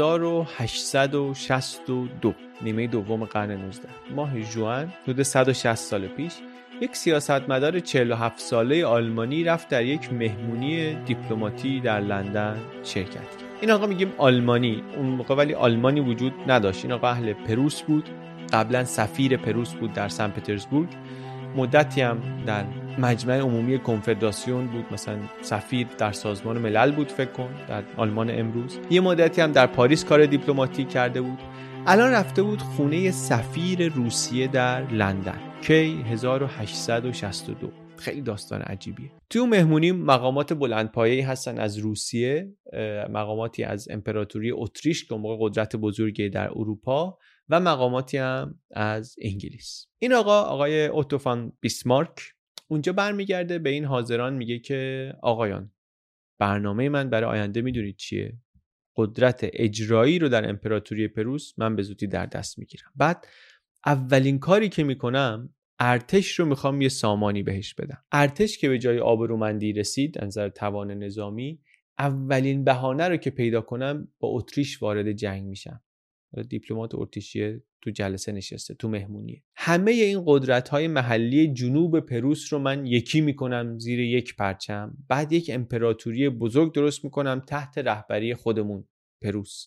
1862 نیمه دوم قرن 19 ماه June حدود 160 سال پیش یک سیاستمدار 47 ساله آلمانی رفت در یک مهمونی دیپلماتی در لندن شرکت کرد. این آقا میگیم آلمانی. اون موقع ولی آلمانی وجود نداشت. این آقا اهل پروس بود. قبلا سفیر پروس بود در سن پترزبورگ. مدتی هم در مجمع عمومی کنفدراسیون بود. مثلا سفیر در سازمان ملل بود فکر کن در آلمان امروز. یه مدتی هم در پاریس کار دیپلماتیک کرده بود. الان رفته بود خونه سفیر روسیه در لندن. کی؟ 1862 خیلی داستان عجیبیه. تو مهمونی مقامات بلندپایه هستن از روسیه مقاماتی از امپراتوری اتریش که موقع قدرت بزرگی در اروپا و مقاماتی هم از انگلیس. این آقا آقای اوتوفان بیسمارک اونجا برمیگرده به این حاضران میگه که آقایان برنامه من برای آینده می‌دونید چیه؟ قدرت اجرایی رو در امپراتوری پروس من به زودی در دست می‌گیرم. بعد اولین کاری که می‌کنم ارتش رو می‌خوام یه سامانی بهش بدم. ارتش که به جای آبرومندی رسید نظر توان نظامی اولین بهانه رو که پیدا کنم با اتریش وارد جنگ میشم. دیپلمات اتریشی تو جلسه نشسته تو مهمونی. همه این قدرت های محلی جنوب پروس رو من یکی می‌کنم زیر یک پرچم. بعد یک امپراتوری بزرگ درست می‌کنم تحت رهبری خودمون پروس.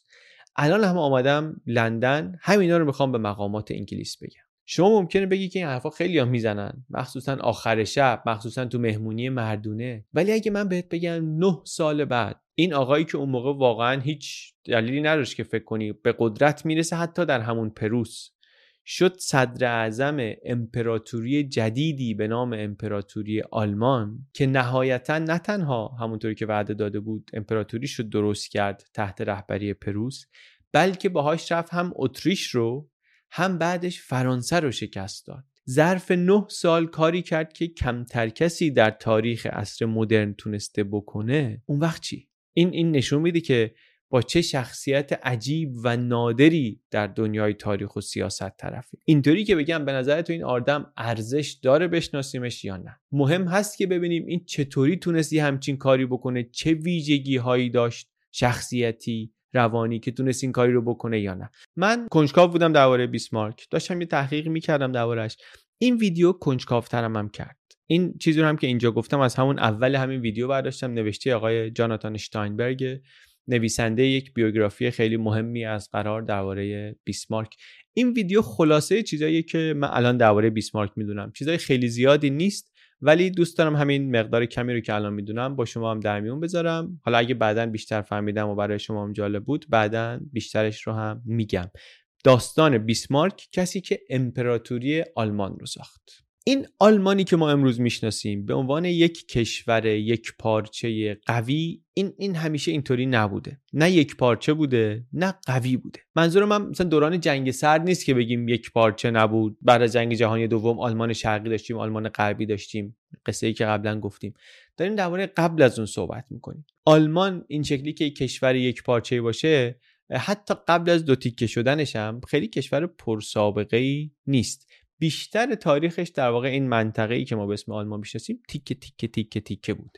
الان هم آمدم لندن. همینا رو می‌خوام به مقامات انگلیس بگم. شما ممکنه بگی که این حرفا خیلی هم می‌زنن. مخصوصا آخر شب مخصوصا تو مهمونی مردونه. ولی اگه من بهت بگم نه سال بعد این آقایی که اون موقع واقعا هیچ دلیلی نداشت که فکر کنی به قدرت می‌رسه حتی در همون پروس. شد صدر اعظم امپراتوری جدیدی به نام امپراتوری آلمان که نهایتا نه تنها همونطوری که وعده داده بود امپراتوری شد درست کرد تحت رهبری پروس بلکه باهاش رفت هم اتریش رو هم بعدش فرانسه رو شکست داد. ظرف نه سال کاری کرد که کمتر کسی در تاریخ عصر مدرن تونسته بکنه. اون وقت چی؟ این این نشون میده که با چه شخصیت عجیب و نادری در دنیای تاریخ و سیاست طرفی اینطوری که بگم به نظر تو این آدم ارزش داره بشناسیمش یا نه. مهم هست که ببینیم این چطوری تونستی همچین کاری بکنه چه ویژگی هایی داشت شخصیتی روانی که تونست این کاری رو بکنه یا نه. من کنجکاو بودم درباره بیسمارک. داشتم یه تحقیق می‌کردم دربارهش این ویدیو کنجکاوترم هم کرد. این چیزی رو هم که اینجا گفتم از همون اول همین ویدیو برداشتم نوشته آقای جاناتان شتاینبرگ نویسنده یک بیوگرافی خیلی مهمی از قرار درباره بیسمارک. این ویدیو خلاصه چیزایی که من الان درباره بیسمارک می‌دونم. چیزای خیلی زیادی نیست ولی دوست دارم همین مقدار کمی رو که الان می‌دونم با شما هم در میون بذارم. حالا اگه بعدا بیشتر فهمیدم و برای شما هم جالب بود بعدا بیشترش رو هم میگم. داستان بیسمارک کسی که امپراتوری آلمان رو ساخت. این آلمانی که ما امروز می‌شناسیم به عنوان یک کشور یک پارچه قوی این این همیشه اینطوری نبوده. نه یک پارچه بوده نه قوی بوده. منظور من مثلا دوران جنگ سرد نیست که بگیم یک پارچه نبود. بعد از جنگ جهانی دوم آلمان شرقی داشتیم آلمان غربی داشتیم. قصه ای که قبلا گفتیم. داریم درباره قبل از اون صحبت می‌کنیم. آلمان این شکلی که کشور یک پارچه باشه حتی قبل از دو تیکه شدنش هم خیلی کشور پرسابقه ای نیست. بیشتر تاریخش در واقع این منطقه ای که ما به اسم آلمان می‌شناسیم تیکه تیکه تیکه تیکه بود.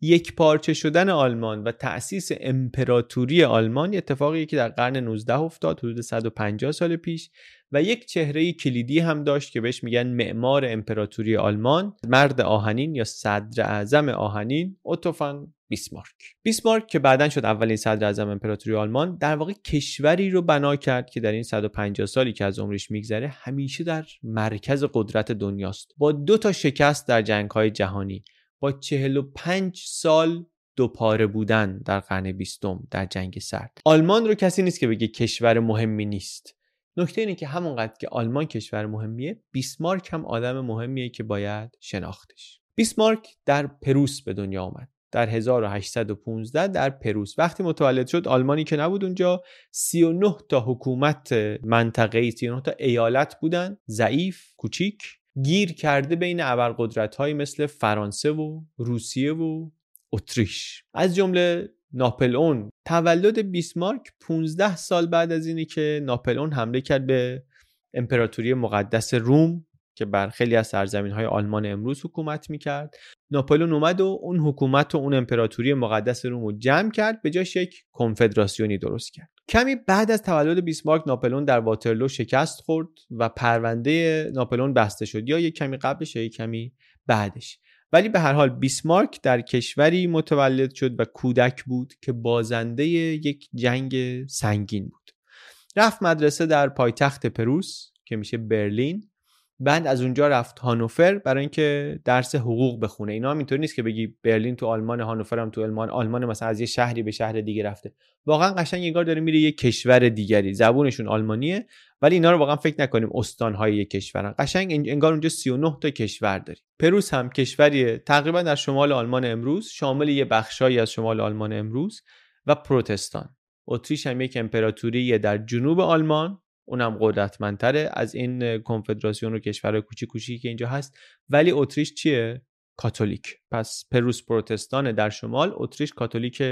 یک پارچه شدن آلمان و تأسیس امپراتوری آلمان اتفاقی که در قرن 19 افتاد حدود 150 سال پیش و یک چهره کلیدی هم داشت که بهش میگن معمار امپراتوری آلمان. مرد آهنین یا صدر اعظم آهنین اوتوفان بیسمارک بیسمارک که بعدا شد اولین صدر اعظم امپراتوری آلمان در واقع کشوری رو بنا کرد که در این 150 سالی که از عمرش میگذره همیشه در مرکز قدرت دنیاست. با دو تا شکست در جنگ های جهانی با 45 سال دو پاره بودن در قرن بیستم در جنگ سرد. آلمان رو کسی نیست که بگه کشور مهمی نیست. نکته اینه که همونقدر که آلمان کشور مهمیه بیسمارک هم آدم مهمیه که باید شناختش. بیسمارک در پروس به دنیا آمد. در 1815 در پروس. وقتی متولد شد آلمانی که نبود اونجا 39 تا حکومت منطقه‌ای 39 تا ایالت بودن. ضعیف کوچیک. گیر کرده بین ابرقدرت مثل فرانسه و روسیه و اتریش. از جمله ناپلئون. تولد بیسمارک 15 سال بعد از اینی که ناپلئون حمله کرد به امپراتوری مقدس روم. که بر خیلی از سرزمین های آلمان امروز حکومت می‌کرد. ناپلئون اومد و اون حکومت و اون امپراتوری مقدس روم رو جمع کرد به جاش یک کنفدراسیونی درست کرد. کمی بعد از تولد بیسمارک ناپلئون در واترلو شکست خورد و پرونده ناپلئون بسته شد یا یک کمی قبلش یا یک کمی بعدش. ولی به هر حال بیسمارک در کشوری متولد شد و کودک بود که بازنده یک جنگ سنگین بود. رفت مدرسه در پایتخت پروس که میشه برلین. بعد از اونجا رفت هانوفر برای اینکه درس حقوق بخونه. اینا هم اینطور نیست که بگی برلین تو آلمان هانوفر هم تو آلمان آلمان مثلا از یه شهری به شهر دیگه رفته. واقعا قشنگ انگار داره میره یه کشور دیگری. زبونشون آلمانیه ولی اینا رو واقعا فکر نکنیم استانهای یک کشورن. قشنگ انگار اونجا 39 تا کشور داری. پروس هم کشوری تقریبا در شمال آلمان امروز شامل یه بخشایی از شمال آلمان امروز و پروتستان. اتریش هم یک امپراتوری در جنوب آلمان. اونم قدرتمندتره از این کنفدراسیون و کشور کوچیک کوچیکی که اینجا هست. ولی اتریش چیه؟ کاتولیک. پس پروس پروتستان در شمال اتریش کاتولیک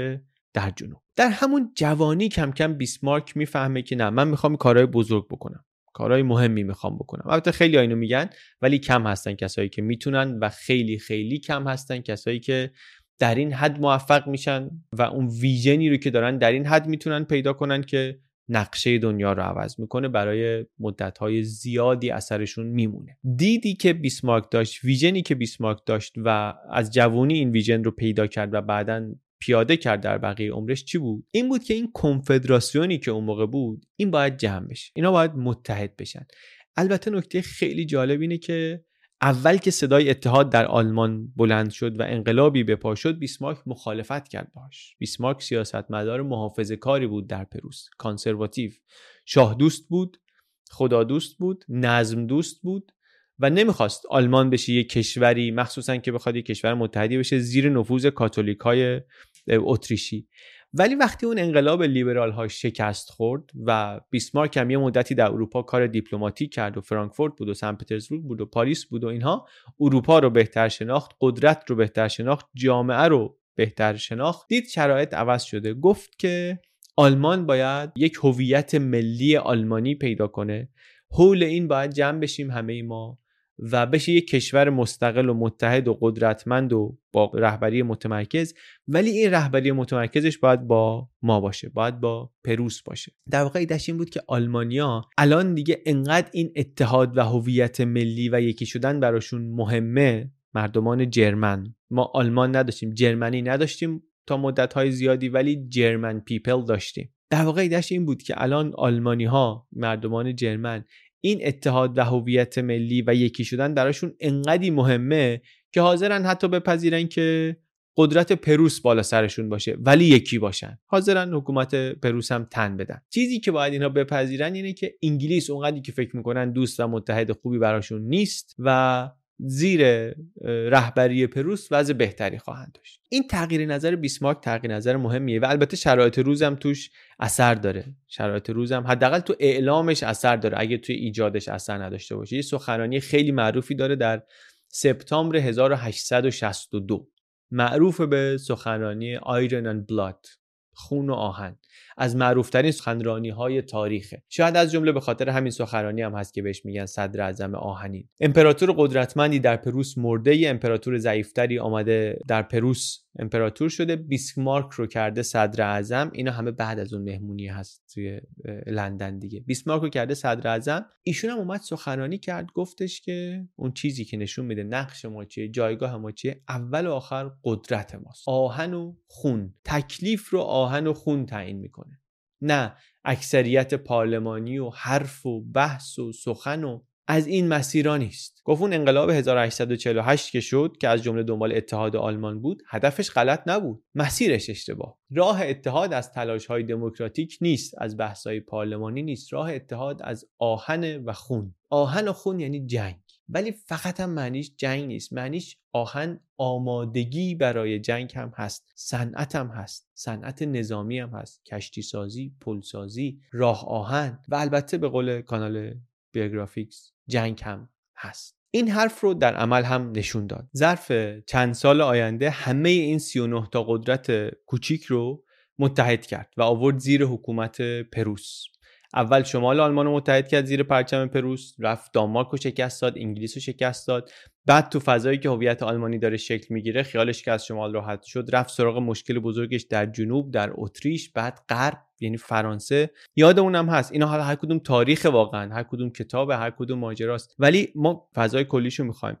در جنوب. در همون جوانی کم کم بیسمارک می‌فهمه که نه من می‌خوام کارهای بزرگ بکنم. کارهای مهمی می‌خوام بکنم. البته خیلی اینو میگن ولی کم هستن کسایی که می‌تونن و خیلی خیلی کم هستن کسایی که در این حد موفق میشن و اون ویژنی رو که دارن در این حد می‌تونن پیدا کنن که نقشه دنیا رو عوض می‌کنه برای مدتهای زیادی اثرشون میمونه. دیدی که بیسمارک داشت ویژنی که بیسمارک داشت و از جوانی این ویژن رو پیدا کرد و بعدا پیاده کرد در بقیه عمرش چی بود؟ این بود که این کنفدراسیونی که اون موقع بود این باید جمع بشه. اینا باید متحد بشن. البته نکته خیلی جالب اینه که اول که صدای اتحاد در آلمان بلند شد و انقلابی به پا شد بیسمارک مخالفت کرد باش بیسمارک سیاستمدار محافظه کاری بود در پروس. conservative. شاه دوست بود خدا دوست بود نظم دوست بود و نمی‌خواست آلمان بشه یک کشوری مخصوصا که بخواد یک کشور متحدی بشه زیر نفوذ کاتولیک های اتریشی. ولی وقتی اون انقلاب لیبرال ها شکست خورد و بیسمارک هم یه مدتی در اروپا کار دیپلماتیک کرد و فرانکفورت بود و سن پترزبورگ بود و پاریس بود و اینها اروپا رو بهتر شناخت قدرت رو بهتر شناخت جامعه رو بهتر شناخت دید شرایط عوض شده. گفت که آلمان باید یک هویت ملی آلمانی پیدا کنه. حول این باید جمع بشیم همه ما. و بشه یک کشور مستقل و متحد و قدرتمند و با رهبری متمرکز ولی این رهبری متمرکزش باید با ما باشه باید با پروس باشه. در واقع ایدش این بود که آلمانیا الان دیگه انقدر این اتحاد و هویت ملی و یکی شدن براشون مهمه مردمان German. ما آلمان نداشتیم Germany نداشتیم تا مدت های زیادی ولی German people داشتیم. در واقع ایدش این بود که الان آلمانی ها مردمان جرمن این اتحاد و هویت ملی و یکی شدن براشون انقدی مهمه که حاضرن حتی بپذیرن که قدرت پروس بالا سرشون باشه ولی یکی باشن. حاضرن حکومت پروس هم تن بدن. چیزی که باید اینا بپذیرن اینه که انگلیس اونقدری که فکر می‌کنن دوست و متحد خوبی براشون نیست و زیر رهبری پروس وضع بهتری خواهند داشت. این تغییر نظر بیسمارک تغییر نظر مهمیه و البته شرایط روزم توش اثر داره. شرایط روزم حداقل تو اعلامش اثر داره. اگه توی ایجادش اثر نداشته باشه یه سخنرانی خیلی معروفی داره در سپتامبر 1862 معروف به سخنرانی آیرن اند بلاد خون و آهن. از معروفترین سخنرانی های تاریخه. شاید از جمله به خاطر همین سخنرانی هم هست که بهش میگن صدر اعظم آهنین. امپراتور قدرتمندی در پروس مرده ای. امپراتور ضعیفتری آمده در پروس امپراتور شده. بیسمارک رو کرده صدر اعظم. اینا همه بعد از اون مهمونی هست توی لندن دیگه. بیسمارک رو کرده صدر اعظم. ایشون هم اومد سخنرانی کرد. گفتش که اون چیزی که نشون میده نقش ما چیه جایگاه ما چیه اول و آخر قدرت ماست. آهن و خون. تکلیف رو آهن و خون تعیین می‌کنه. نه اکثریت پارلمانی و حرف و بحث و سخن و از این مسیرا نیست. گفت اون انقلاب 1848 که شد که از جمله دنبال اتحاد آلمان بود هدفش غلط نبود. مسیرش اشتباه. راه اتحاد از تلاش های دموکراتیک نیست. از بحث های پارلمانی نیست. راه اتحاد از آهن و خون. آهن و خون یعنی جنگ. ولی فقط هم معنیش جنگ نیست. معنیش آهن آمادگی برای جنگ هم هست. صنعت هم هست. صنعت نظامی هم هست. کشتی سازی پل سازی راه آهن. و البته به قول کانال بیوگرافیکس جنگ هم هست. این حرف رو در عمل هم نشون داد. ظرف چند سال آینده همه این 39 تا قدرت کوچیک رو متحد کرد و آورد زیر حکومت پروس. اول شمال آلمان رو متحد کرد زیر پرچم پروس رفت دانمارک رو شکست داد انگلیس رو شکست داد. بعد تو فضایی که هویت آلمانی داره شکل می‌گیره خیالش که از شمال راحت شد رفت سراغ مشکل بزرگش در جنوب در اتریش بعد غرب. یعنی فرانسه یاد اونم هست. اینا حالا هر کدوم تاریخ واقعا هر کدوم کتاب هر کدوم ماجراست. ولی ما فضای کلیشو می‌خوایم.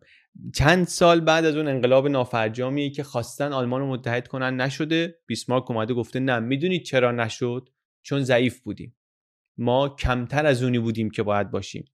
چند سال بعد از اون انقلاب نافرجامی که خواستن آلمان رو متحد کنن نشده بیسمارک اومده گفته نه می‌دونید چرا نشد؟ چون ضعیف بودیم. ما کمتر از اونی بودیم که باید باشیم.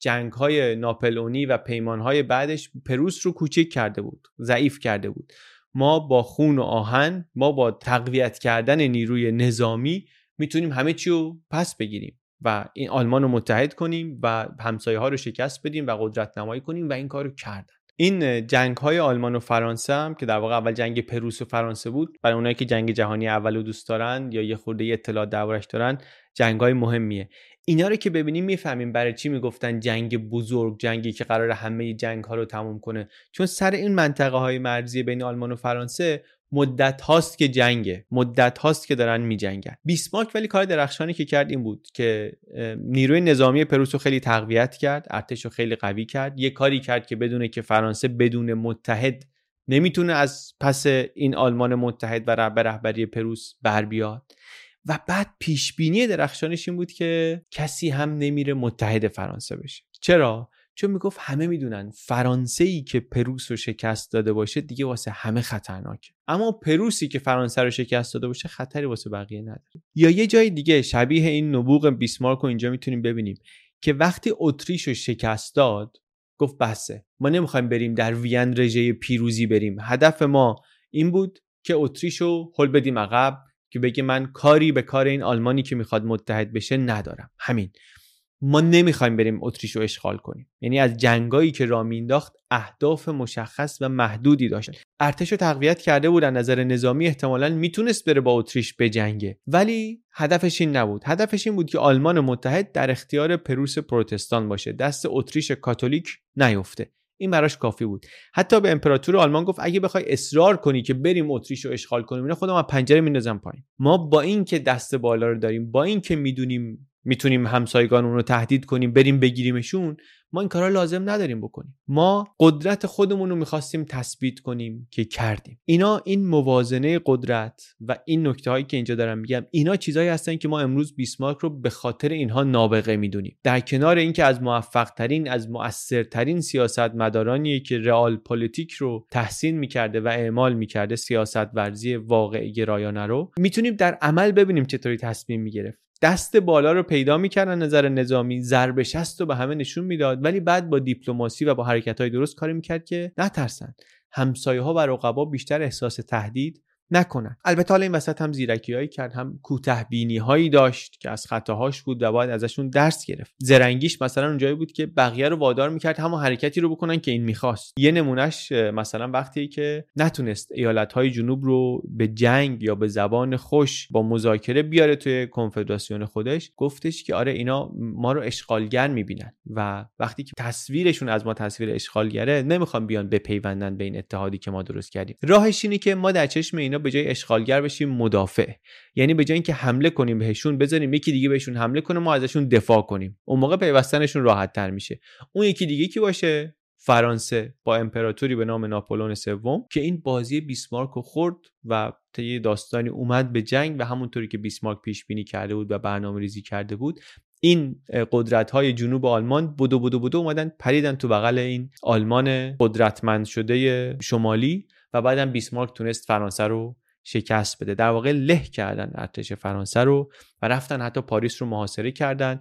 جنگ های ناپلونی و پیمان های بعدش پروس رو کوچک کرده بود ضعیف کرده بود. ما با خون و آهن ما با تقویت کردن نیروی نظامی می‌تونیم همه چی رو پس بگیریم و این آلمان رو متحد کنیم و همسایه ها رو شکست بدیم و قدرت نمایی کنیم و این کار رو کردن. این جنگ های آلمان و فرانسه هم که در واقع اول جنگ پروس و فرانسه بود برای اونایی که جنگ جهانی اول رو دوست دارن یا یه خورده اطلاع دربارش دارن جنگ های مهمیه. اینا رو که ببینیم می‌فهمیم برای چی می‌گفتن جنگ بزرگ جنگی که قرار همه جنگ ها رو تموم کنه. چون سر این منطقه های مرزی بین آلمان و فرانسه مدت هاست که جنگه. مدت هاست که دارن میجنگن. بیسمارک ولی کار درخشانی که کرد این بود که نیروی نظامی پروس رو خیلی تقویت کرد ارتش رو خیلی قوی کرد. یه کاری کرد که بدونه که فرانسه بدون متحد نمی‌تونه از پس این آلمان متحد و به رهبری پروس بر بیاد. و بعد پیش بینی درخشانش این بود که کسی هم نمیره متحد فرانسه بشه. چرا؟ چون می‌گفت همه می‌دونن فرانسه ای که پروس رو شکست داده باشه دیگه واسه همه خطرناکه. اما پروسی که فرانسه رو شکست داده باشه خطری واسه بقیه نداره. یا یه جای دیگه شبیه این نبوغ بیسمارک رو اینجا می‌تونیم ببینیم که وقتی اتریش رو شکست داد گفت بسه ما نمی‌خوایم بریم در وین رژه پیروزی بریم. هدف ما این بود که اتریش رو حل بدیم عقب که بگه من کاری به کار این آلمانی که می‌خواد متحد بشه ندارم. همین. ما نمی‌خوایم بریم اتریش رو اشغال کنیم. یعنی از جنگایی که را مینداخت اهداف مشخص و محدودی داشت. ارتش رو تقویت کرده بود نظر نظامی احتمالا می‌تونست بره با اتریش بجنگه. ولی هدفش این نبود. هدفش این بود که آلمان متحد در اختیار پروس پروتستان باشه. دست اتریش کاتولیک نیفته. این براش کافی بود. حتی به امپراتور آلمان گفت اگه بخوای اصرار کنی که بریم اتریش رو اشغال کنیم اینا خودمو از پنجره میندازم پایین. ما با اینکه دست بالا رو داریم با اینکه می‌دونیم می‌تونیم همسایگان رو تهدید کنیم بریم بگیریمشون. ما این کارا لازم نداریم بکنیم. ما قدرت خودمون رو می‌خواستیم تثبیت کنیم که کردیم. اینا این موازنه قدرت و این نکته هایی که اینجا دارم میگم اینا چیزهایی هستن که ما امروز بیسمارک رو به خاطر اینها نابغه می‌دونیم. در کنار اینکه از موفق ترین از مؤثرترین سیاست مدارانیه که رئال پلیتیک رو تحسین می‌کرده و اعمال می‌کرده سیاست ورزی واقع گرایانه رو می‌تونیم در عمل ببینیم چطوری تصمیم می‌گرفت. دست بالا رو پیدا می‌کردن نظر نظامی ضرب شست رو به همه نشون می‌داد. ولی بعد با دیپلماسی و با حرکت های درست کاری می‌کرد که نترسن. همسایه ها و رقبا بیشتر احساس تهدید نکنن. البته حالا این وسط هم زیرکی هایی کرد هم کوته بینی هایی داشت که از خطاهاش بود و باید ازشون درس گرفت. زرنگیش مثلا اونجایی بود که بقیه رو وادار می‌کرد همون حرکتی رو بکنن که این می‌خواست. یه نمونهش مثلا وقتی که نتونست ایالت های جنوب رو به جنگ یا به زبان خوش با مذاکره بیاره توی کنفدراسیون خودش گفتش که آره اینا ما رو اشغالگر می‌بینن و وقتی که تصویرشون از ما تصویر اشغالگره نمی‌خوان بیان بپیوندن به این اتحادی که ما درست کردیم. راهش اینه که ما در چشم اینا به جای اشغالگر بشیم مدافع. یعنی به جای اینکه حمله کنیم بهشون بذاریم یکی دیگه بهشون حمله کنه ما ازشون دفاع کنیم. اون موقع پیوستنشون راحت تر میشه. اون یکی دیگه کی باشه؟ فرانسه با امپراتوری به نام ناپولون سوم که این بازی بیسمارک رو خورد و طی داستانی اومد به جنگ و همونطوری که بیسمارک پیش بینی کرده بود و برنامه ریزی کرده بود این قدرت های جنوب آلمان بودو بودو بودو اومدن پریدن تو بغل این آلمان قدرتمند شده شمالی. و بعدم بیسمارک تونست فرانسه رو شکست بده. در واقع له کردن ارتش فرانسه رو و رفتن حتی پاریس رو محاصره کردن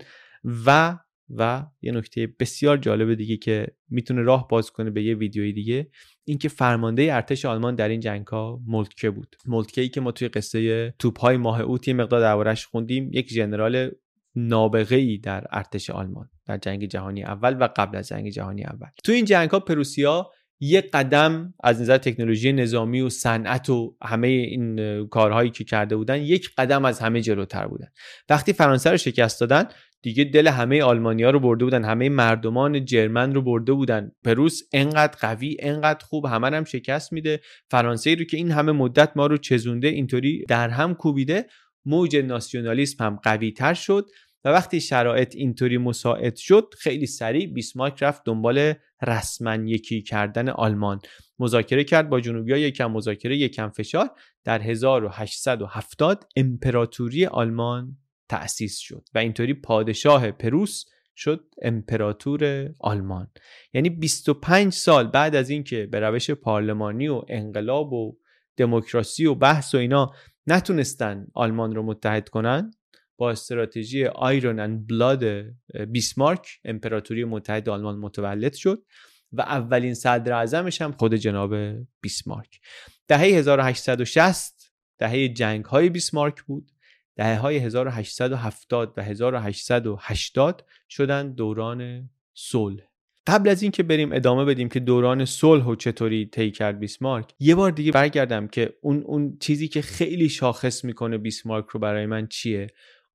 و و یه نکته بسیار جالب دیگه که می‌تونه راه باز کنه به یه ویدیوی دیگه اینکه فرمانده ارتش آلمان در این جنگ ها مولتکه بود. مولتکه ای که ما توی قصه توپ های ماه اوت یه مقدار دربارش خوندیم یک ژنرال نابغه ای در ارتش آلمان در جنگ جهانی اول و قبل از جنگ جهانی اول. تو این جنگ ها پروسیا یک قدم از نظر تکنولوژی نظامی و صنعت و همه این کارهایی که کرده بودن یک قدم از همه جلوتر بودن. وقتی فرانسه رو شکست دادن دیگه دل همه آلمانیا رو برده بودن همه مردمان جرمن رو برده بودن. پروس انقدر قوی انقدر خوب همه هم شکست میده. فرانسه رو که این همه مدت ما رو چزونده اینطوری در هم کوبیده موج ناسیونالیسم هم قوی تر شد. و وقتی شرایط اینطوری مساعد شد خیلی سریع بیسمارک رفت دنبال رسما یکی کردن آلمان. مذاکره کرد با جنوبی ها یکم مذاکره یکم فشار. در 1870 امپراتوری آلمان تأسیس شد و اینطوری پادشاه پروس شد امپراتور آلمان. یعنی 25 سال بعد از اینکه به روش پارلمانی و انقلاب و دموکراسی و بحث و اینا نتونستن آلمان رو متحد کنن با استراتژی آیرون اند بلاد بیسمارک امپراتوری متحد آلمان متولد شد و اولین صدر اعظمش هم خود جناب بیسمارک. دهه 1860 دهه جنگ های بیسمارک بود. دهه های 1870 و 1880 شدن دوران صلح. قبل از اینکه بریم ادامه بدیم که دوران صلح و چطوری طی کرد بیسمارک یه بار دیگه برگردم که اون اون چیزی که خیلی شاخص می‌کنه بیسمارک رو برای من چیه؟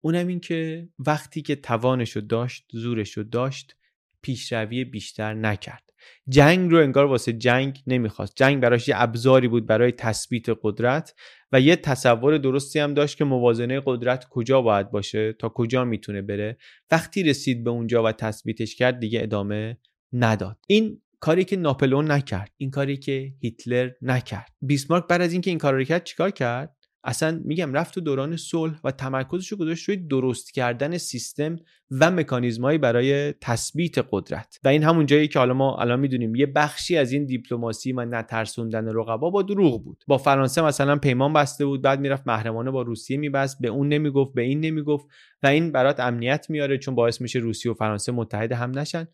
اونم این که وقتی که توانشو داشت زورشو داشت پیشروی بیشتر نکرد. جنگ رو انگار واسه جنگ نمی‌خواست. جنگ براش یه ابزاری بود برای تثبیت قدرت و یه تصور درستی هم داشت که موازنه قدرت کجا باید باشه تا کجا می‌تونه بره. وقتی رسید به اونجا و تثبیتش کرد دیگه ادامه نداد. این کاری که ناپلئون نکرد. این کاری که هیتلر نکرد. بیسمارک بعد از اینکه این کار رو کرد چیکار کرد؟ اصلا میگم رفت تو دوران صلح و تمرکزش رو گذاشت روی درست کردن سیستم و مکانیزمایی برای تثبیت قدرت. و این همون جایی که حالا ما الان می‌دونیم یه بخشی از این دیپلماسی و نترسوندن رقبا با دروغ بود. با فرانسه مثلا پیمان بسته بود بعد می‌رفت محرمانه با روسیه میبست به اون نمی‌گفت به این نمی‌گفت و این برات امنیت میاره چون باعث میشه روسیه و فرانسه متحد هم نشن.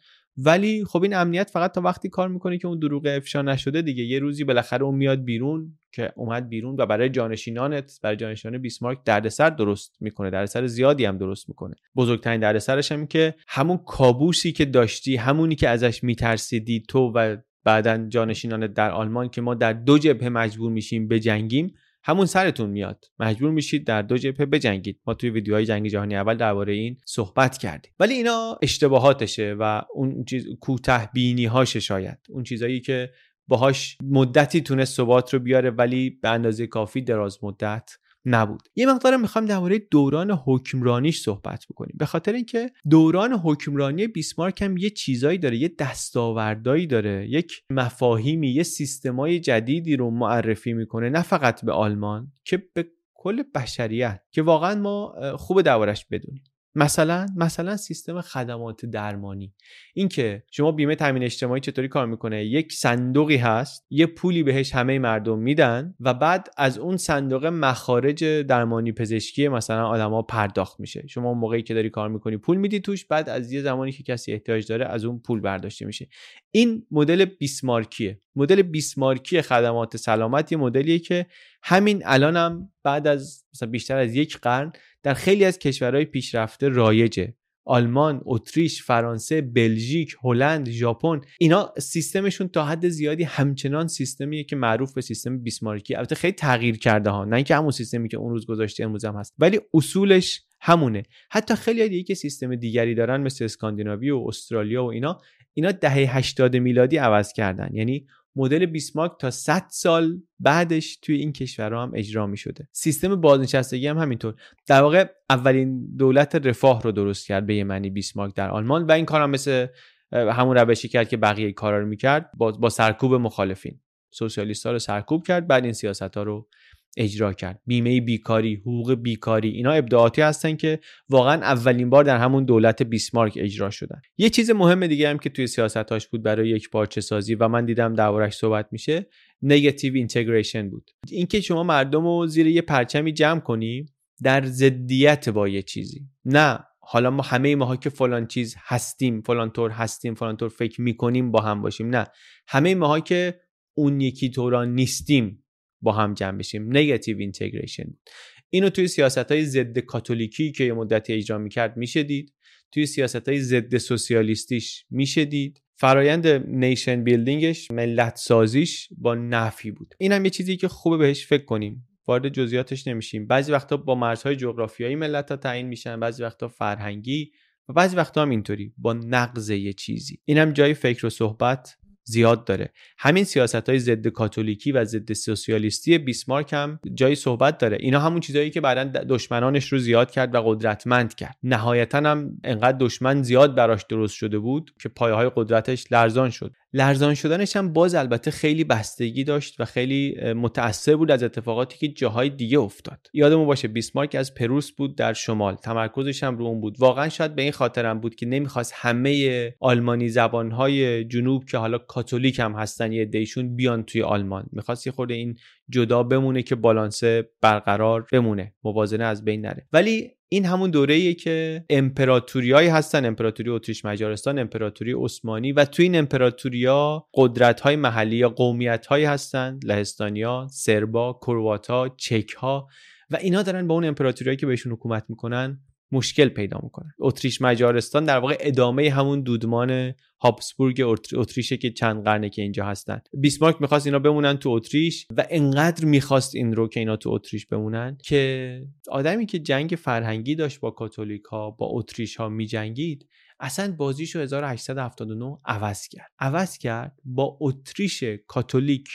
ولی خب این امنیت فقط تا وقتی کار می‌کنه که اون دروغ افشا نشده دیگه. یه روزی بالاخره اون میاد بیرون که اومد بیرون و برای جانشینانت برای جانشینان بیسمارک دردسر درست می‌کنه. دردسر زیادی هم درست می‌کنه. بزرگترین دردسرش هم که همون کابوسی که داشتی همونی که ازش میترسیدی تو و بعدا جانشینانت در آلمان که ما در دو جبهه مجبور میشیم بجنگیم همون سرتون میاد. مجبور میشید در دو جبهه بجنگید. ما توی ویدیوهای جنگ جهانی اول درباره این صحبت کردیم. ولی اینا اشتباهاتشه و اون چیز کوته بینی هاشه شاید. اون چیزایی که باهاش مدتی تونست ثبات رو بیاره ولی به اندازه کافی دراز مدت نبود. یه مقدار می‌خوام درباره دوران حکمرانیش صحبت بکنیم. به خاطر اینکه دوران حکمرانی بیسمارک هم یه چیزایی داره یه دستاوردایی داره یک مفاهیمی یه سیستمای جدیدی رو معرفی می‌کنه نه فقط به آلمان که به کل بشریت که واقعا ما خوب دربارش بدونیم. مثلا مثلا سیستم خدمات درمانی. اینکه شما بیمه تامین اجتماعی چطوری کار می‌کنه؟ یک صندوقی هست یه پولی بهش همه مردم میدن و بعد از اون صندوق مخارج درمانی پزشکی مثلا آدما پرداخت میشه. شما موقعی که داری کار می‌کنی پول میدی توش بعد از یه زمانی که کسی احتیاج داره از اون پول برداشته میشه. این مدل بیسمارکیه. مدل بیسمارکی خدمات سلامت یه مدلیه که همین الانم بعد از مثلا بیشتر از یک قرن در خیلی از کشورهای پیشرفته رایجه. آلمان، اتریش، فرانسه، بلژیک، هلند، ژاپن اینا سیستمشون تا حد زیادی همچنان سیستمیه که معروف به سیستم بیسمارکی. البته خیلی تغییر کرده ها. نه اینکه همون سیستمی که اون روز گذاشته امروز هم هست. ولی اصولش همونه. حتی خیلی دیگه که سیستم دیگری دارن مثل اسکاندیناوی و استرالیا و اینا اینا دهه 80 میلادی عوض کردن. یعنی مدل بیسمارک تا 100 سال بعدش توی این کشورها هم اجرا می شده سیستم بازنشستگی هم همینطور. در واقع اولین دولت رفاه رو درست کرد به یه معنی بیسمارک در آلمان و این کار هم مثل همون روشی کرد که بقیه کارا رو می‌کرد با, با سرکوب مخالفین. سوسیالیست ها رو سرکوب کرد بعد این سیاست ها رو اجرا کرد. بیمه بیکاری حقوق بیکاری اینا ابداعاتی هستن که واقعا اولین بار در همون دولت بیسمارک اجرا شدن. یه چیز مهم دیگه هم که توی سیاستاش بود برای یک پارچه سازی و من دیدم دربارش صحبت میشه negative integration بود. اینکه شما مردم رو زیر یه پرچمی جمع کنی در ضدیت با یه چیزی. نه حالا ما همه ماها که فلان چیز هستیم فلان طور هستیم فلان طور فکر می‌کنیم با هم باشیم نه. همه ماها که اون یکی طوران نیستیم با هم جمع بشیم. negative integration اینو توی سیاست های ضد کاتولیکی که یه مدتی اجرا می‌کرد میشه دید. توی سیاست های ضد سوسیالیستیش میشه دید. فرایند nation building ش ملت سازیش با نفی بود. این هم یه چیزی که خوبه بهش فکر کنیم. وارد جزئیاتش نمیشیم. بعضی وقتا با مرزهای جغرافیایی ملت ها تعیین میشن بعضی وقتا فرهنگی و بعضی وقتا هم اینطوری با نقض یه چیزی. اینم جای فکر و صحبت. زیاد داره. همین سیاست های ضد کاتولیکی و ضد سوسیالیستی بیسمارک هم جای صحبت داره. اینا همون چیزایی که بعدا دشمنانش رو زیاد کرد و قدرتمند کرد. نهایتا هم انقدر دشمن زیاد براش درست شده بود که پایه های قدرتش لرزان شد. لرزان شدنش هم باز البته خیلی بستگی داشت و خیلی متأثر بود از اتفاقاتی که جاهای دیگه افتاد. یادمون باشه بیسمارک از پروس بود در شمال. تمرکزش هم رو اون بود. واقعا شاید به این خاطرم بود که نمی‌خواست همه آلمانی زبانهای جنوب که حالا کاتولیک هم هستن یه دیشون بیان توی آلمان. می‌خواست یه خورده این جدا بمونه که بالانس برقرار بمونه. موازنه از بین نره. ولی این همون دوره ایه که امپراتوریایی هستن امپراتوری اتریش مجارستان امپراتوری عثمانی و توی این امپراتوریا قدرت های محلی یا قومیت هایی هستن لهستانیا سربا کرواتا چک و اینا دارن با اون امپراتوریایی که بهشون حکومت می‌کنن مشکل پیدا می‌کنن اتریش مجارستان در واقع ادامه همون دودمان هابسبورگ اتریشه که چند قرنه که اینجا هستن. بیسمارک می‌خواست اینا بمونن تو اتریش و انقدر می‌خواست این رو که اینا تو اتریش بمونن که آدمی که جنگ فرهنگی داشت با کاتولیک ها با اتریش ها میجنگید اصلا بازیشو 1879 عوض کرد. عوض کرد با اتریش کاتولیک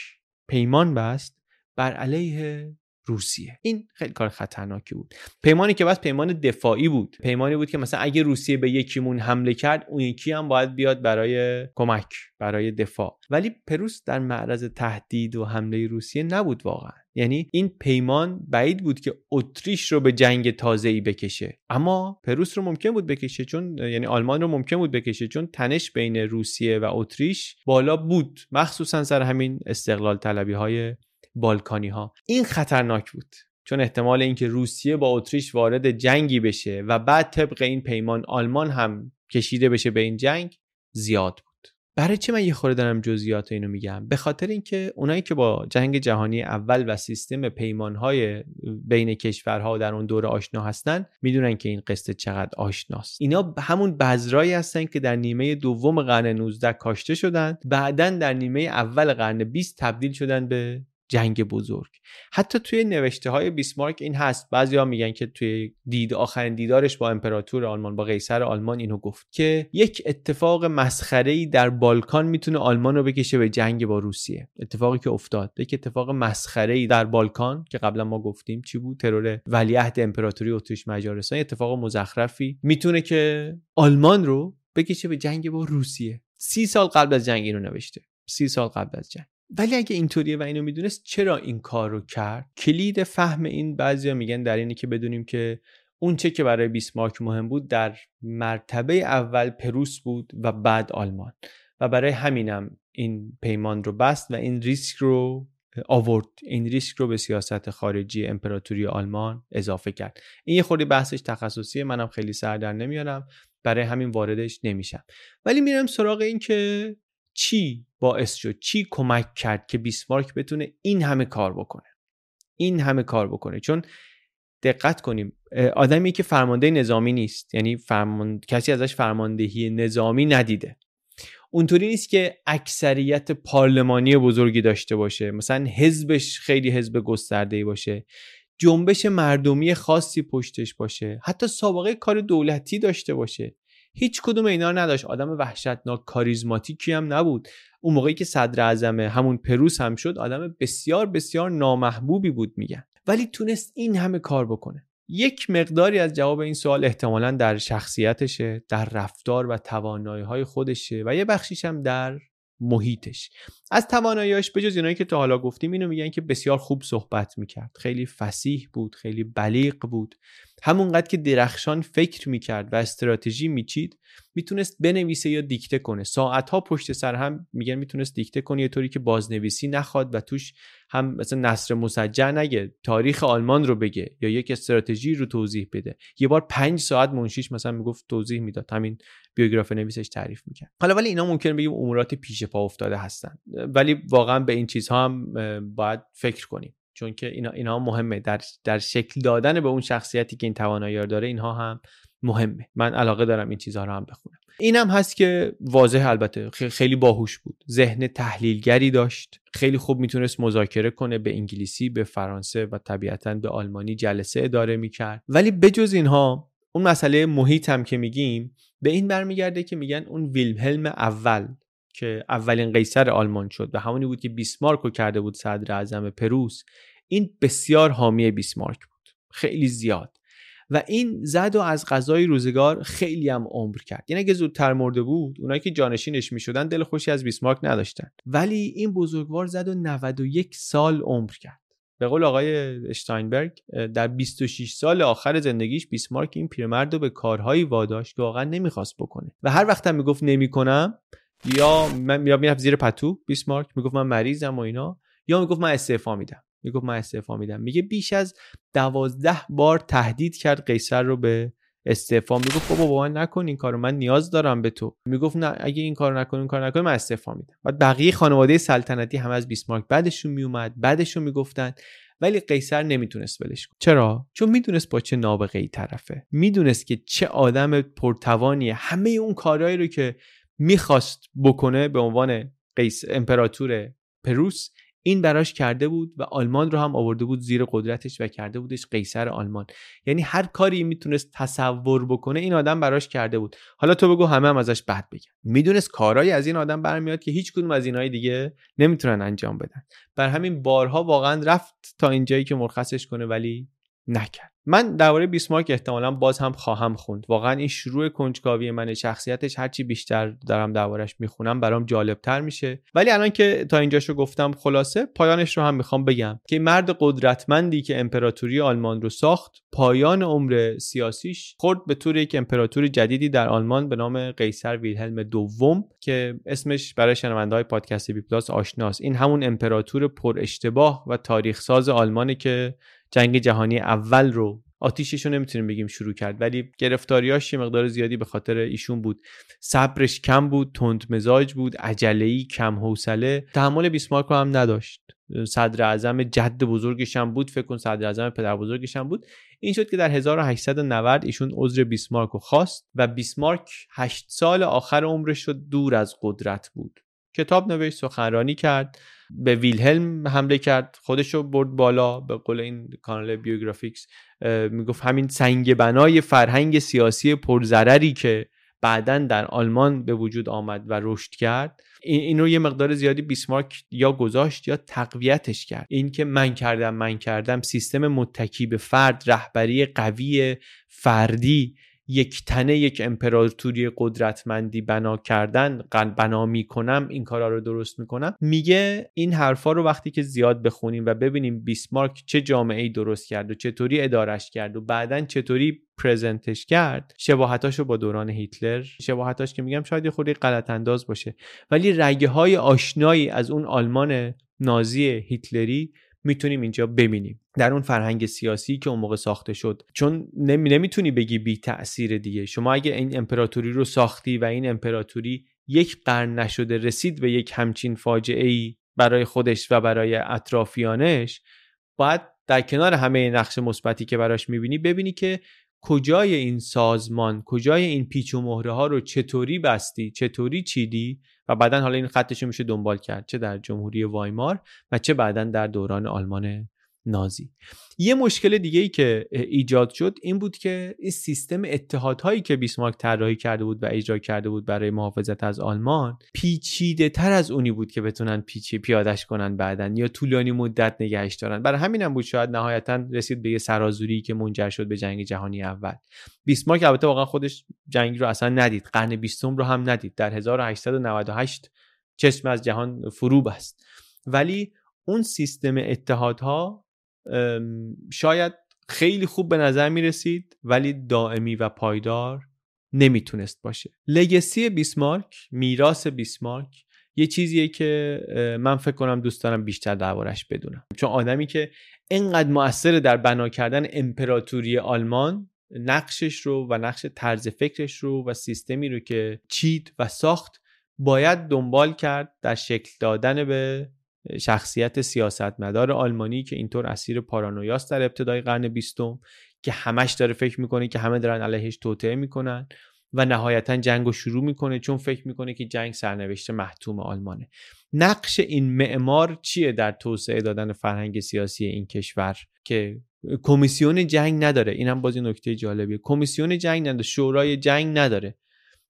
پیمان بست بر علیه روسیه. این خیلی کار خطرناکی بود. پیمانی که بس پیمان دفاعی بود. پیمانی بود که مثلا اگه روسیه به یکیمون حمله کرد اون یکی هم باید بیاد برای کمک برای دفاع. ولی پروس در معرض تهدید و حمله روسیه نبود واقعا. یعنی این پیمان بعید بود که اتریش رو به جنگ تازه ای بکشه. اما پروس رو ممکن بود بکشه چون یعنی آلمان رو ممکن بود بکشه چون تنش بین روسیه و اتریش بالا بود. مخصوصا سر همین استقلال طلبی های بالکانی ها این خطرناک بود چون احتمال اینکه روسیه با اتریش وارد جنگی بشه و بعد طبق این پیمان آلمان هم کشیده بشه به این جنگ زیاد بود. برای چه من یه خورده دارم جزئیات اینو میگم؟ به خاطر اینکه اونایی که با جنگ جهانی اول و سیستم پیمانهای بین کشورها در اون دوره آشنا هستن می‌دونن که این قصه چقدر آشناست. اینا همون بذرایی هستن که در نیمه دوم قرن 19 کاشته شدن بعدا در نیمه اول قرن 20 تبدیل شدن به جنگ بزرگ. حتی توی نوشته های بیسمارک این هست. بعضیا میگن که توی دید آخرین دیدارش با امپراتور آلمان با قیصر آلمان اینو گفت که یک اتفاق مسخره ای در بالکان می‌تونه آلمان رو بکشه به جنگ با روسیه. اتفاقی که افتاد. یک اتفاق مسخره ای در بالکان که قبلا ما گفتیم چی بود؟ ترور ولیعهد امپراتوری اتریش مجارستان. اتفاق مزخرفی می‌تونه که آلمان رو بکشه به جنگ با روسیه. سی سال قبل از جنگ اینو نوشته. سی سال قبل از جنگ. ولی اگه اینطوریه و اینو می‌دونست چرا این کار رو کرد؟ کلید فهم این بعضیا میگن در اینه که بدونیم که اون چه که برای بیسمارک مهم بود در مرتبه اول پروس بود و بعد آلمان. و برای همینم این پیمان رو بست و این ریسک رو آورد. این ریسک رو به سیاست خارجی امپراتوری آلمان اضافه کرد. این یه خوری بحثش تخصصیه منم خیلی سر در نمیارم. برای همین واردش نمیشم. ولی میرم سراغ این که چی باعث شد چی کمک کرد که بیسمارک بتونه این همه کار بکنه؟ این همه کار بکنه. چون دقت کنیم آدمی که فرمانده نظامی نیست. یعنی فرمان... کسی ازش فرماندهی نظامی ندیده. اونطوری نیست که اکثریت پارلمانی بزرگی داشته باشه. مثلا حزبش خیلی حزب گسترده باشه. جنبش مردمی خاصی پشتش باشه. حتی سابقه کار دولتی داشته باشه. هیچ کدوم اینا رو نداشت. آدم وحشتناک کاریزماتیکی هم نبود. اون موقعی که صدر اعظم همون پروس هم شد آدم بسیار بسیار نامحبوبی بود میگن. ولی تونست این همه کار بکنه. یک مقداری از جواب این سوال احتمالا در شخصیتشه در رفتار و توانایی های خودشه و یه بخشیش هم در محیطش. از تواناییاش بجز اینایی که تا حالا گفتیم اینو میگن که بسیار خوب صحبت می‌کرد. خیلی فسیح بود خیلی بلیغ بود. همونقدر که درخشان فکر می‌کرد و استراتژی میچید می‌تونست بنویسه یا دیکته کنه. ساعتها پشت سر هم میگن می‌تونست دیکته کنه یه طوری که بازنویسی نخواد و توش هم مثلا نصر مسجع نگه تاریخ آلمان رو بگه یا یک استراتژی رو توضیح بده. یه بار پنج ساعت منشیش مثلا می‌گفت توضیح می‌داد. همین بیوگراف نویسش تعریف می‌کرد. حالا ولی اینا ممکن بگیم امورات پیش پا افتاده هستن. ولی واقعا به این چیزها هم باید فکر کنیم. چون که اینا اینها مهمه. در در شکل دادن به اون شخصیتی که این توانایی داره اینها هم مهمه. من علاقه دارم این چیزها رو هم بخونم. اینم هست که واضح البته خیلی باهوش بود. ذهن تحلیلگری داشت. خیلی خوب می‌تونست مذاکره کنه به انگلیسی به فرانسه و طبیعتا به آلمانی جلسه اداره می‌کرد. ولی بجز اینها اون مسئله محیط هم که میگیم به این برمیگرده که میگن اون ویلهلم اول که اولین قیصر آلمان شد و همونی بود که بیسمارک رو کرده بود صدر اعظم پروس این بسیار حامی بیسمارک بود. خیلی زیاد. و این زد و از غذای روزگار خیلی هم عمر کرد. یعنی اگه زودتر مرده بود اونایی که جانشینش می‌شدن دل خوشی از بیسمارک نداشتن. ولی این بزرگوار زد و 91 سال عمر کرد. به قول آقای اشتاینبرگ در 26 سال آخر زندگیش بیسمارک این پیرمرد رو به کارهایی واداشت که واقعا نمی‌خواست بکنه. و هر وقت هم می‌گفت نمی‌کنم یا من می‌رفت زیر پتو بیسمارک می‌گفت من مریضم و اینا یا می‌گفت من استعفا میدم. می‌گفت من استعفا میدم. میگه بیش از دوازده بار تهدید کرد قیصر رو به استعفا. می‌گفت بابا با من نکن این کارو من نیاز دارم به تو. می‌گفت نه اگه این کارو نکنی این کارو نکنی من استعفا میدم. بعد بقیه خانواده سلطنتی هم از بیسمارک بعدشون میومد بعدشون می‌گفتن. ولی قیصر نمی‌تونست ولش کنه. چرا؟ چون می‌دونست با چه نابغه ای طرفه. می‌دونست که چه آدم پرتوانیه. همه اون کارهایی رو که می‌خواست بکنه به عنوان قیس امپراتور پروس این براش کرده بود و آلمان رو هم آورده بود زیر قدرتش و کرده بودش قیصر آلمان. یعنی هر کاری می‌تونست تصور بکنه این آدم براش کرده بود. حالا تو بگو همه هم ازش بد بگن. می‌دونست کارایی از این آدم برمیاد که هیچ کدوم از اینهای دیگه نمی‌تونن انجام بدن. بر همین بارها واقعا رفت تا اینجایی که مرخصش کنه ولی نکرد. من درباره بیسمارک احتمالا باز هم خواهم خوند. واقعا این شروع کنجکاوی من شخصیتش هرچی بیشتر دارم دربارش می‌خونم برام جالبتر میشه. ولی الان که تا اینجاشو گفتم خلاصه پایانش رو هم می‌خوام بگم که مرد قدرتمندی که امپراتوری آلمان رو ساخت پایان عمر سیاسیش خورد به طور یک امپراتور جدیدی در آلمان به نام قیصر ویلهلم دوم که اسمش برای شنونده های پادکست بی پلاس آشناست. این همون امپراتور پر اشتباه و تاریخ ساز آلمانه که جنگ جهانی اول رو آتیشش رو نمی‌تونیم بگیم شروع کرد ولی گرفتاریاش یه مقدار زیادی به خاطر ایشون بود. صبرش کم بود تند مزاج بود عجله کم حوصله. تحمل بیسمارک هم نداشت. صدر اعظم جد بزرگش هم بود فکر کن صدر اعظم پدر بزرگش هم بود. این شد که در 1890 ایشون عذر بیسمارک رو خواست و بیسمارک 8 سال آخر عمرش رو دور از قدرت بود. کتاب نوشت سخنرانی کرد به ویلهلم حمله کرد خودش رو برد بالا به قول این کانال بیوگرافیکس می‌گفت همین سنگ بنای فرهنگ سیاسی پرضرری که بعدا در آلمان به وجود آمد و رشد کرد. این رو یه مقدار زیادی بیسمارک یا گذاشت یا تقویتش کرد. این که من کردم من کردم سیستم متکی به فرد رهبری قوی فردی یک تنه یک امپراتوری قدرتمندی بنا کردن بنا می‌کنم این کارا رو درست می‌کنم. میگه این حرفا رو وقتی که زیاد بخونیم و ببینیم بیسمارک چه جامعه ای درست کرد و چطوری ادارش کرد و بعدا چطوری پرزنتش کرد شباهتاشو با دوران هیتلر شباهتاش که میگم شاید خورده غلط انداز باشه. ولی رگه های آشنایی از اون آلمان نازی هیتلری می‌تونیم اینجا ببینیم. در اون فرهنگ سیاسی که اون موقع ساخته شد. چون نمی نمی‌تونی بگی بی تاثیر دیگه. شما اگه این امپراتوری رو ساختی و این امپراتوری یک قرن نشده رسید به یک همچین فاجعه ای برای خودش و برای اطرافیانش باید در کنار همه نقش مثبتی که براش می‌بینی ببینی که کجای این سازمان کجای این پیچ و مهره ها رو چطوری بستی چطوری چیدی و بعدا حالا این خطش میشه دنبال کرد. چه در جمهوری وایمار و چه بعدا در دوران آلمان نازی. یه مشکل دیگه ای که ایجاد شد این بود که این سیستم اتحادهایی که بیسمارک طراحی کرده بود و اجرا کرده بود برای محافظت از آلمان پیچیده تر از اونی بود که بتونن پیچی پیادش کنن بعدن یا طولانی مدت نگهش دارن. برای همینم بود شاید نهایتا رسید به یه سرازوری که منجر شد به جنگ جهانی اول. بیسمارک البته واقعا خودش جنگ رو اصلا ندید. قرن بیستم رو هم ندید. در 1898 چشم از جهان فرو بست ولی اون سیستم اتحادها شاید خیلی خوب به نظر می رسید ولی دائمی و پایدار نمی‌تونست باشه. لگسی بیسمارک میراث بیسمارک یه چیزیه که من فکر کنم دوست دارم بیشتر دربارش بدونم. چون آدمی که انقدر موثر در بنا کردن امپراتوری آلمان نقشش رو و نقش طرز فکرش رو و سیستمی رو که چید و ساخت باید دنبال کرد در شکل دادن به شخصیت سیاستمدار آلمانی که اینطور اسیر پارانویاست در ابتدای قرن بیستم که همش داره فکر می‌کنه که همه دارن علیهش توطعه می‌کنن و نهایتا جنگ رو شروع می‌کنه چون فکر می‌کنه که جنگ سرنوشت محتوم آلمانه. نقش این معمار چیه در توسعه دادن فرهنگ سیاسی این کشور؟ که کمیسیون جنگ نداره. اینم بازی نکته جالبیه. کمیسیون جنگ نداره. شورای جنگ نداره.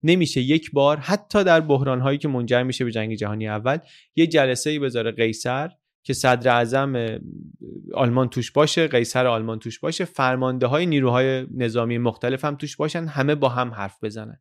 نمیشه یک بار حتی در بحران هایی که منجر میشه به جنگ جهانی اول یه جلسه ای بذاره قیصر که صدر اعظم آلمان توش باشه قیصر آلمان توش باشه فرمانده های نیروهای نظامی مختلف هم توش باشن همه با هم حرف بزنن.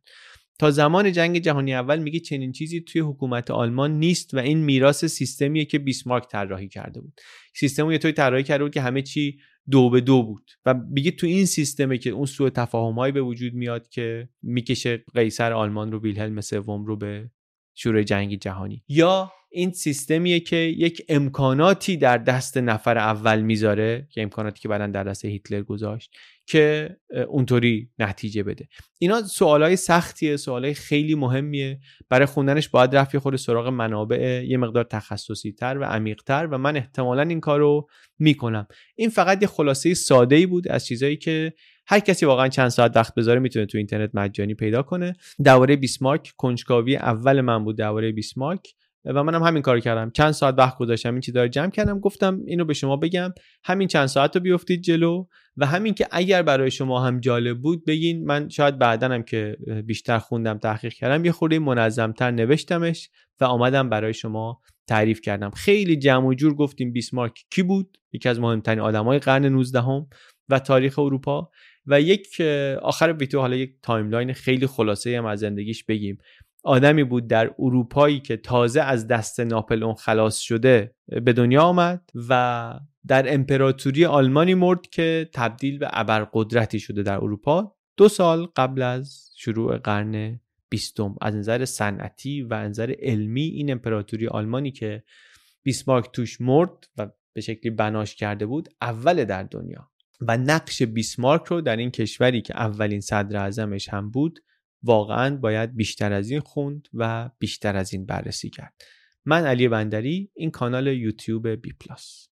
تا زمان جنگ جهانی اول میگه چنین چیزی توی حکومت آلمان نیست و این میراث سیستمیه که بیسمارک طراحی کرده بود. سیستم یه طوری طراحی کرده بود که همه چی دو به دو بود و میگه تو این سیستمه که اون سوء تفاهمایی به وجود میاد که می‌کشه قیصر آلمان رو ویلهلم سوم رو به شورای جنگی جهانی. یا این سیستمیه که یک امکاناتی در دست نفر اول می‌ذاره که امکاناتی که بعدا در دست هیتلر گذاشت که اونطوری نتیجه بده. اینا سوالای سختیه سوالای خیلی مهمیه. برای خوندنش باید رفت خود سراغ منابع یه مقدار تخصصی تر و عمیق تر و من احتمالا این کار رو می‌کنم. این فقط یه خلاصه ساده ای بود از چیزایی که هر کسی واقعا چند ساعت وقت بذاره می‌تونه تو اینترنت مجانی پیدا کنه. درباره بیسمارک کنجکاوی اول من بود درباره بیسمارک. و منم همین کار کردم. چند ساعت وقت گذاشتم این چیزا رو جمع کردم گفتم اینو به شما بگم. همین چند ساعت رو بیفتید جلو و همین که اگر برای شما هم جالب بود بگین. من شاید بعدنم که بیشتر خوندم تحقیق کردم یه خورده منظمتر نوشتمش و آمدم برای شما تعریف کردم. خیلی جمع و جور گفتیم بیسمارک کی بود؟ یکی از مهمترین آدمای قرن 19 هم و تاریخ اروپا. و یک آخر ویدیو حالا یک timeline خیلی خلاصه هم از زندگیش بگیم. آدمی بود در اروپایی که تازه از دست ناپلئون خلاص شده به دنیا آمد و در امپراتوری آلمانی مرد که تبدیل به ابرقدرتی شده در اروپا دو سال قبل از شروع قرن بیستم. از نظر صنعتی و نظر علمی این امپراتوری آلمانی که بیسمارک توش مرد و به شکلی بناش کرده بود اول در دنیا. و نقش بیسمارک رو در این کشوری که اولین صدر اعظمش هم بود واقعا باید بیشتر از این خوند و بیشتر از این بررسی کرد. من علی بندری این کانال یوتیوب بی پلاس.